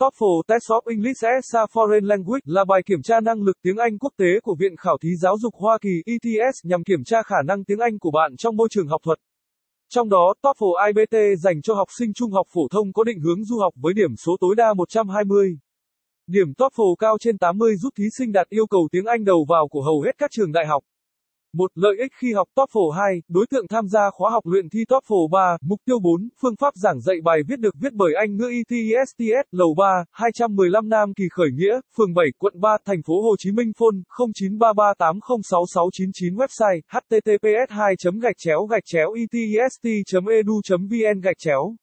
TOEFL Test of English as a Foreign Language là bài kiểm tra năng lực tiếng Anh quốc tế của Viện Khảo thí Giáo dục Hoa Kỳ ETS nhằm kiểm tra khả năng tiếng Anh của bạn trong môi trường học thuật. Trong đó, TOEFL IBT dành cho học sinh trung học phổ thông có định hướng du học với điểm số tối đa 120. Điểm TOEFL cao trên 80 giúp thí sinh đạt yêu cầu tiếng Anh đầu vào của hầu hết các trường đại học. 1. lợi ích khi học TOEFL 2, đối tượng tham gia khóa học luyện thi TOEFL 3, mục tiêu 4, phương pháp giảng dạy bài viết được viết bởi Anh ngữ ETSTS, lầu 3, 215 Nam Kỳ Khởi Nghĩa, phường 7, quận 3, thành phố Hồ Chí Minh phone 0933806699 website https 2 gạch chéo gạch chéo etst edu vn gạch chéo